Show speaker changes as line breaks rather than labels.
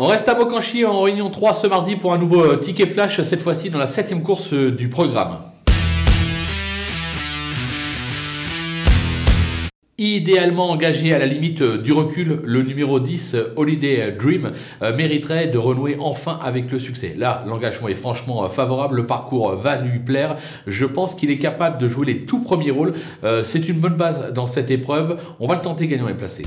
On reste à Mokanchi en réunion 3 ce mardi pour un nouveau ticket flash, cette fois-ci dans la septième course euh, du programme. Idéalement engagé à la limite euh, du recul, le numéro 10, euh, Holiday Dream, mériterait de renouer enfin avec le succès. Là, l'engagement est franchement favorable, le parcours va lui plaire. Je pense qu'il est capable de jouer les tout premiers rôles. C'est une bonne base dans cette épreuve. On va le tenter gagnant et placé.